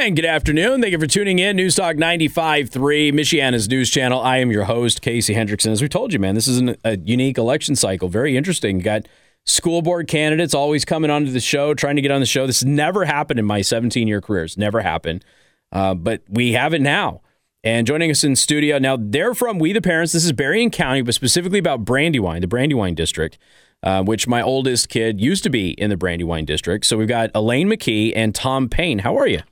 And good afternoon. Thank you for tuning in. News Talk 95.3, Michiana's news channel. I am your host, Casey Hendrickson. As we told you, man, this is an, a unique election cycle. Very interesting. You got school board candidates always coming onto the show, trying to get on the show. This never happened in my 17 year career. It's never happened. Uh, but we have it now. And joining us in studio now, they're from We the Parents. This is Berrien County, but specifically about Brandywine, the Brandywine district, uh, which my oldest kid used to be in the Brandywine district. So we've got Elaine McKee and Tom Payne. How are you?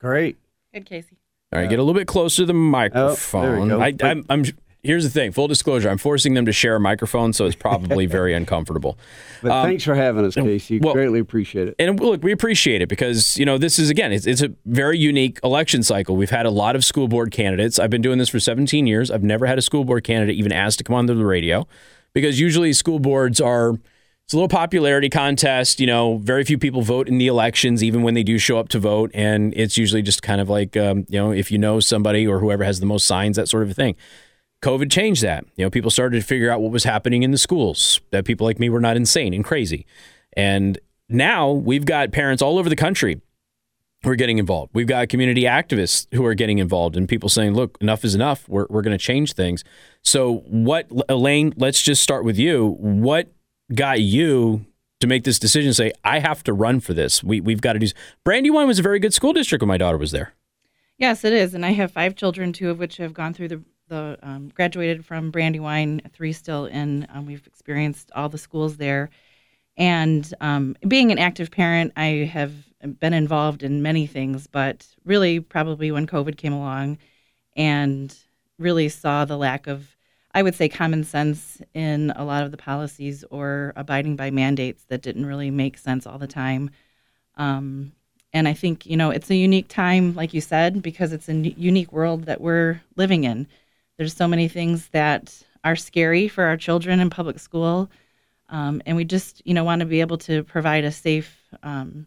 Great. Good, Casey. All right, get a little bit closer to the microphone. Oh, there we. I, I'm, I'm. Here's the thing. Full disclosure: I'm forcing them to share a microphone, so it's probably very uncomfortable. But thanks for having us, Casey. Um, well- Greatly appreciate it. And look, we appreciate it because you know this is again, it's, it's a very unique election cycle. We've had a lot of school board candidates. I've been doing this for 17 years. I've never had a school board candidate even asked to come on the radio because usually school boards are it's a little popularity contest. You know, very few people vote in the elections, even when they do show up to vote, and it's usually just kind of like um, you know if you know somebody or whoever has the most signs, that sort of a thing. COVID changed that. You know, people started to figure out what was happening in the schools, that people like me were not insane and crazy. And now we've got parents all over the country who are getting involved. We've got community activists who are getting involved and people saying, look, enough is enough. We're, we're going to change things. So, what, Elaine, let's just start with you. What got you to make this decision say, I have to run for this? We, we've got to do. Brandywine was a very good school district when my daughter was there. Yes, it is. And I have five children, two of which have gone through the, the um, graduated from Brandywine, three still in. Um, we've experienced all the schools there. And um, being an active parent, I have been involved in many things, but really probably when COVID came along and really saw the lack of, I would say, common sense in a lot of the policies or abiding by mandates that didn't really make sense all the time. Um, and I think, you know, it's a unique time, like you said, because it's a unique world that we're living in. There's so many things that are scary for our children in public school. Um, and we just, you know, want to be able to provide a safe, um,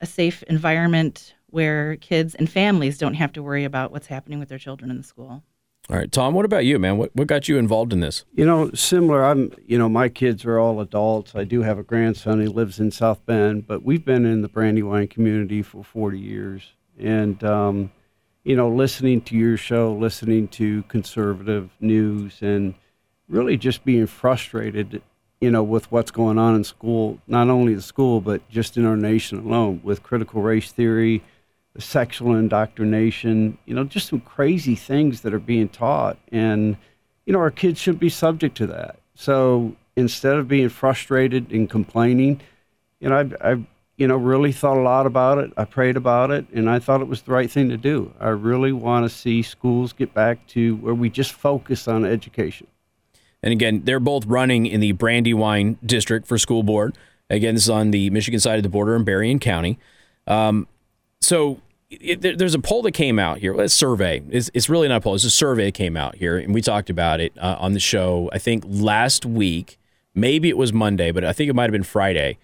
a safe environment where kids and families don't have to worry about what's happening with their children in the school. All right, Tom, what about you, man? What, what got you involved in this? You know, similar. I'm. You know, my kids are all adults. I do have a grandson. He lives in South Bend, but we've been in the Brandywine community for 40 years, and um, you know, listening to your show, listening to conservative news, and really just being frustrated. You know, with what's going on in school, not only the school, but just in our nation alone, with critical race theory, sexual indoctrination, you know, just some crazy things that are being taught. And, you know, our kids shouldn't be subject to that. So instead of being frustrated and complaining, you know, I, I, you know, really thought a lot about it. I prayed about it, and I thought it was the right thing to do. I really want to see schools get back to where we just focus on education. And again, they're both running in the Brandywine district for school board. Again, this is on the Michigan side of the border in Berrien County. Um, so it, there- there's a poll that came out here. A survey. It's, it's really not a poll. It's a survey that came out here, and we talked about it uh, on the show. I think last week, maybe it was Monday, but I think it might have been Friday.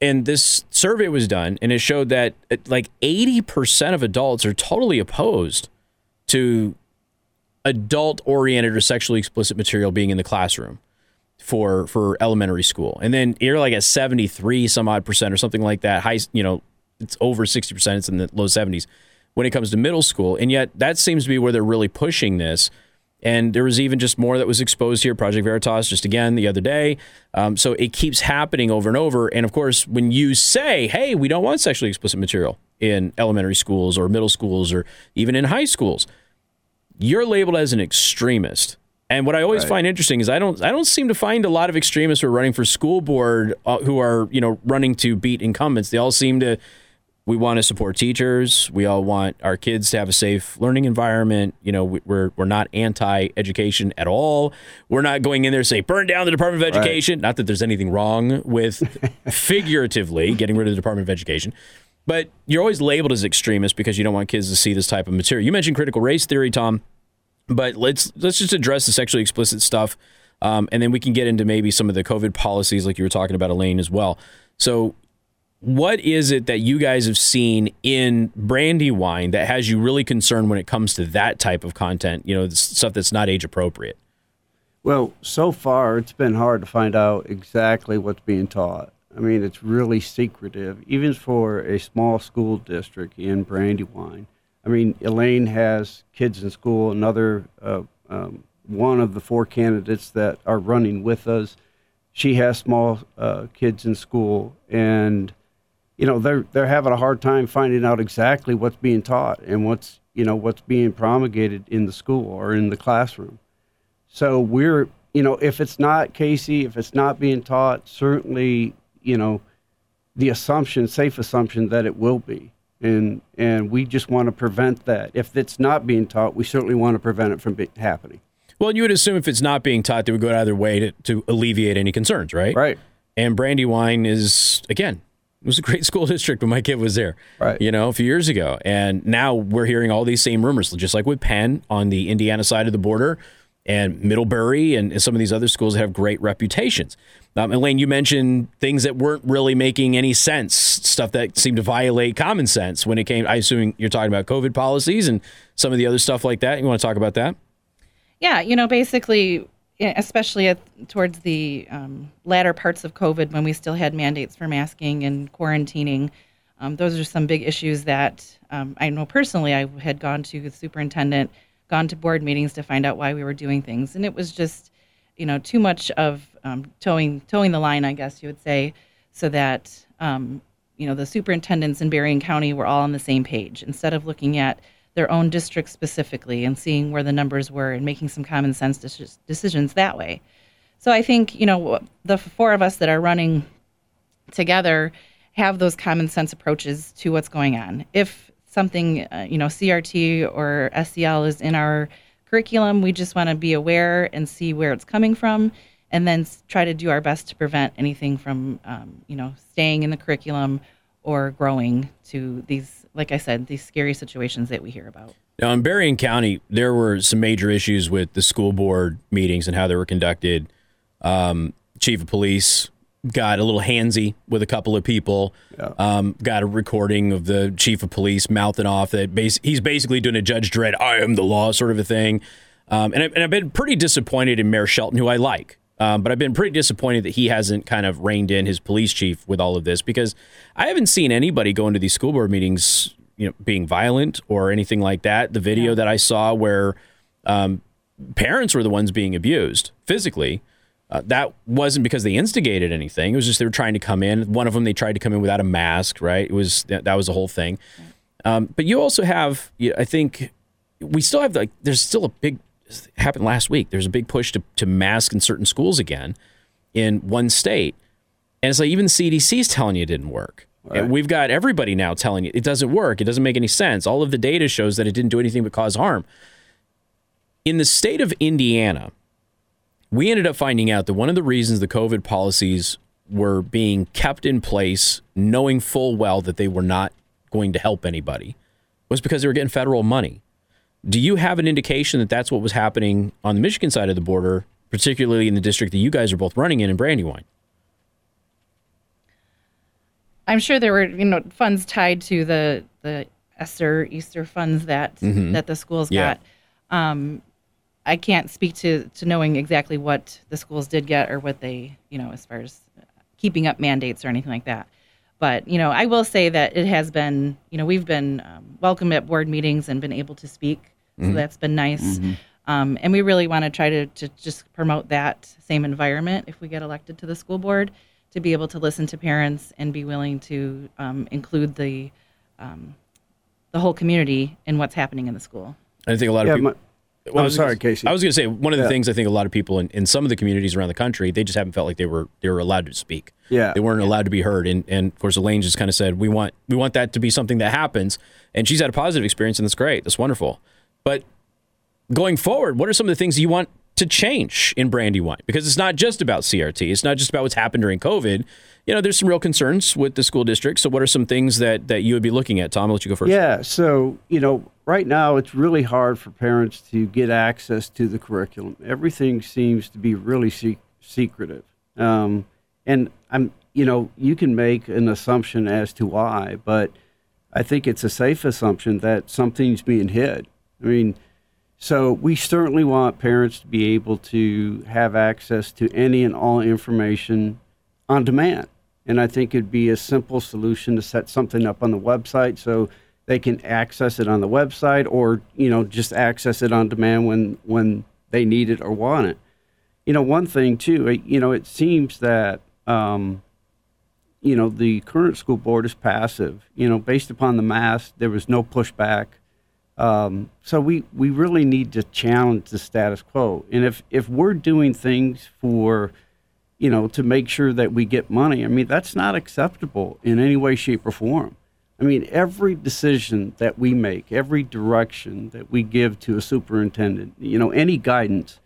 And this survey was done, and it showed that uh, like 80% of adults are totally opposed to adult oriented or sexually explicit material being in the classroom for for elementary school. And then you're like at 73 some odd percent or something like that. High, you know, it's over 60%, it's in the low 70s when it comes to middle school. And yet that seems to be where they're really pushing this. And there was even just more that was exposed here, Project Veritas, just again the other day. Um, so it keeps happening over and over. And of course, when you say, hey, we don't want sexually explicit material in elementary schools or middle schools or even in high schools, you're labeled as an extremist. And what I always find interesting is I don't I don't seem to find a lot of extremists who are running for school board uh, who are you know running to beat incumbents. They all seem to we want to support teachers. We all want our kids to have a safe learning environment. You know, we- we're we're not anti-education at all. We're not going in there to say burn down the Department of Education. Not that there's anything wrong with figuratively getting rid of the Department of Education. But you're always labeled as extremist because you don't want kids to see this type of material. You mentioned critical race theory, Tom, but let's let's just address the sexually explicit stuff, um, and then we can get into maybe some of the COVID policies, like you were talking about, Elaine, as well. So, what is it that you guys have seen in Brandywine that has you really concerned when it comes to that type of content? You know, stuff that's not age appropriate. Well, so far it's been hard to find out exactly what's being taught. I mean, it's really secretive, even for a small school district in Brandywine. I mean, Elaine has kids in school. Another uh, um, one of the four candidates that are running with us, she has small uh, kids in school, and you know they're they're having a hard time finding out exactly what's being taught and what's you know what's being promulgated in the school or in the classroom. So we're you know if it's not Casey, if it's not being taught, certainly you know the assumption, safe assumption that it will be and and we just want to prevent that. If it's not being taught, we certainly want to prevent it from be- happening. Well, you would assume if it's not being taught, they would go out of their way to, to alleviate any concerns, right? Right. And Brandywine is again, it was a great school district when my kid was there. Right. You know, a few years ago, and now we're hearing all these same rumors, just like with Penn on the Indiana side of the border and Middlebury and some of these other schools that have great reputations. Um, Elaine, you mentioned things that weren't really making any sense, stuff that seemed to violate common sense when it came. I assume you're talking about COVID policies and some of the other stuff like that. You want to talk about that? Yeah, you know, basically, especially at, towards the um, latter parts of COVID when we still had mandates for masking and quarantining. Um, those are some big issues that um, I know personally. I had gone to the superintendent gone to board meetings to find out why we were doing things, and it was just, you know, too much of um, toeing toeing the line, I guess you would say, so that um, you know the superintendents in Berrien County were all on the same page instead of looking at their own district specifically and seeing where the numbers were and making some common sense decisions that way. So I think you know the four of us that are running together have those common sense approaches to what's going on. If something, uh, you know, CRT or SEL is in our curriculum. We just want to be aware and see where it's coming from, and then try to do our best to prevent anything from, um, you know, staying in the curriculum or growing to these, like I said, these scary situations that we hear about. Now, in Berrien County, there were some major issues with the school board meetings and how they were conducted. Um, chief of police got a little handsy with a couple of people. Yeah. Um, got a recording of the chief of police mouthing off that bas- he's basically doing a Judge Dredd, I am the law sort of a thing. Um, and, I, and I've been pretty disappointed in Mayor Shelton, who I like. Um, but I've been pretty disappointed that he hasn't kind of reined in his police chief with all of this because I haven't seen anybody go into these school board meetings, you know, being violent or anything like that. The video yeah. that I saw where um, parents were the ones being abused physically uh, that wasn't because they instigated anything. It was just they were trying to come in. One of them, they tried to come in without a mask, right? It was that, that was the whole thing. Um, but you also have, I think, we still have like there's still a big happened last week. There's a big push to to mask in certain schools again in one state, and it's like even the CDC is telling you it didn't work. Right. We've got everybody now telling you it doesn't work. It doesn't make any sense. All of the data shows that it didn't do anything but cause harm. In the state of Indiana, we ended up finding out that one of the reasons the COVID policies were being kept in place, knowing full well that they were not going to help anybody, was because they were getting federal money. Do you have an indication that that's what was happening on the Michigan side of the border, particularly in the district that you guys are both running in in Brandywine? I'm sure there were, you know, funds tied to the the ESSER Easter funds that mm-hmm. that the schools yeah. got. Um, I can't speak to, to knowing exactly what the schools did get or what they, you know, as far as keeping up mandates or anything like that. But, you know, I will say that it has been, you know, we've been um, welcome at board meetings and been able to speak. Mm-hmm. So that's been nice. Mm-hmm. Um, and we really want to try to, to just promote that same environment if we get elected to the school board to be able to listen to parents and be willing to um, include the um, the whole community in what's happening in the school. I think a lot of yeah, people. My- well, I'm sorry, Casey. I was going to say one of the yeah. things I think a lot of people in, in some of the communities around the country they just haven't felt like they were they were allowed to speak. Yeah, they weren't allowed to be heard. And and of course, Elaine just kind of said we want we want that to be something that happens. And she's had a positive experience, and that's great. That's wonderful. But going forward, what are some of the things you want to change in Brandywine? Because it's not just about CRT. It's not just about what's happened during COVID you know, there's some real concerns with the school district. So, what are some things that, that you would be looking at? Tom, I'll let you go first. Yeah. So, you know, right now it's really hard for parents to get access to the curriculum. Everything seems to be really se- secretive. Um, and I'm, you know, you can make an assumption as to why, but I think it's a safe assumption that something's being hid. I mean, so we certainly want parents to be able to have access to any and all information on demand And I think it'd be a simple solution to set something up on the website so they can access it on the website or, you know, just access it on demand when, when they need it or want it. You know, one thing too, you know, it seems that, um, you know, the current school board is passive. You know, based upon the mass, there was no pushback. Um, so we, we really need to challenge the status quo. And if, if we're doing things for, you know, to make sure that we get money, I mean, that's not acceptable in any way, shape, or form. I mean, every decision that we make, every direction that we give to a superintendent, you know, any guidance,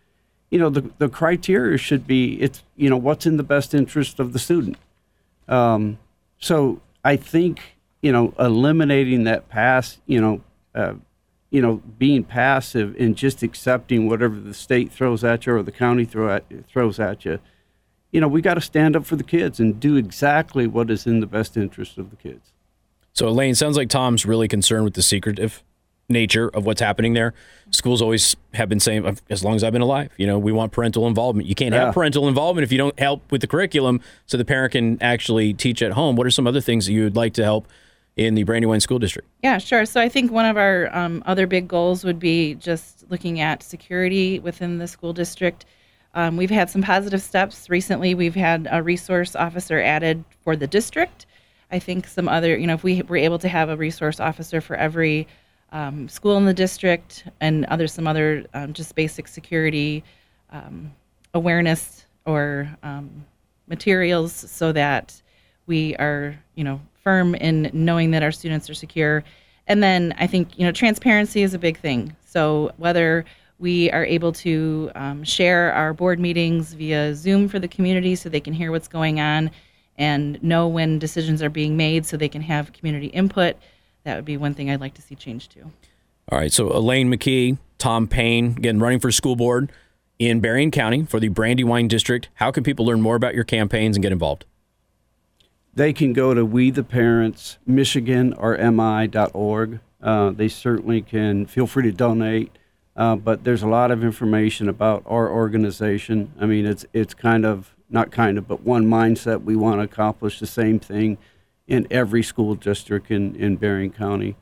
you know, the, the criteria should be it's, you know, what's in the best interest of the student. Um, so I think, you know, eliminating that pass, you know, uh, you know, being passive and just accepting whatever the state throws at you or the county throw at, throws at you, you know, we got to stand up for the kids and do exactly what is in the best interest of the kids. So Elaine, sounds like Tom's really concerned with the secretive nature of what's happening there. Schools always have been saying, as long as I've been alive, you know, we want parental involvement. You can't Yeah. have parental involvement if you don't help with the curriculum, so the parent can actually teach at home. What are some other things that you would like to help in the Brandywine School District? Yeah, sure. So I think one of our um, other big goals would be just looking at security within the school district. Um, we've had some positive steps recently. We've had a resource officer added for the district. I think some other, you know, if we were able to have a resource officer for every um, school in the district and other some other um, just basic security um, awareness or um, materials so that we are, you know, firm in knowing that our students are secure. And then I think, you know, transparency is a big thing. So whether we are able to um, share our board meetings via Zoom for the community so they can hear what's going on and know when decisions are being made so they can have community input, that would be one thing I'd like to see change too. All right. So Elaine McKee, Tom Payne, again, running for school board in Berrien County for the Brandywine District. How can people learn more about your campaigns and get involved? They can go to We the Parents, Michigan or MI.org. Uh, they certainly can feel free to donate. Uh, but there's a lot of information about our organization. I mean, it's it's kind of not kind of, but one mindset. We want to accomplish the same thing in every school district in in Berrien County.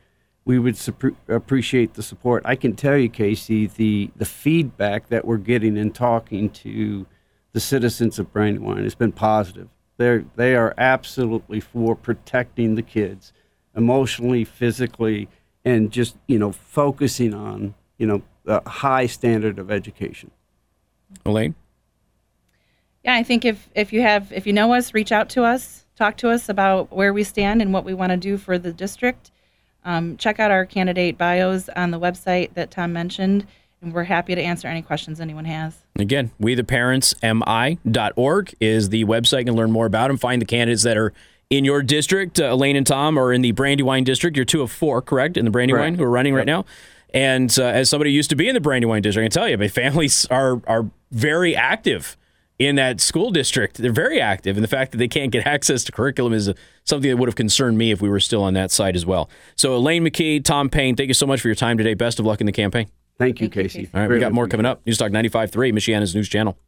We would supp- appreciate the support. I can tell you, Casey, the the feedback that we're getting in talking to the citizens of Brandywine has been positive. They're they are absolutely for protecting the kids, emotionally, physically, and just you know focusing on you know a high standard of education. Elaine? Yeah, I think if if you have if you know us, reach out to us, talk to us about where we stand and what we want to do for the district. Um, check out our candidate bios on the website that Tom mentioned, and we're happy to answer any questions anyone has. Again, we the parents mi.org is the website. You can learn more about them. Find the candidates that are in your district. Uh, Elaine and Tom are in the Brandywine district. You're two of four, correct, in the Brandywine Correct. who are running right now. And uh, as somebody who used to be in the Brandywine district, I can tell you, my families are are very active in that school district. They're very active, and the fact that they can't get access to curriculum is uh something that would have concerned me if we were still on that side as well. So, Elaine McKee, Tom Payne, thank you so much for your time today. Best of luck in the campaign. Thank you, Thank you, Casey. Casey. All right, we got more coming up. News Talk 95.3, Michiana's news channel.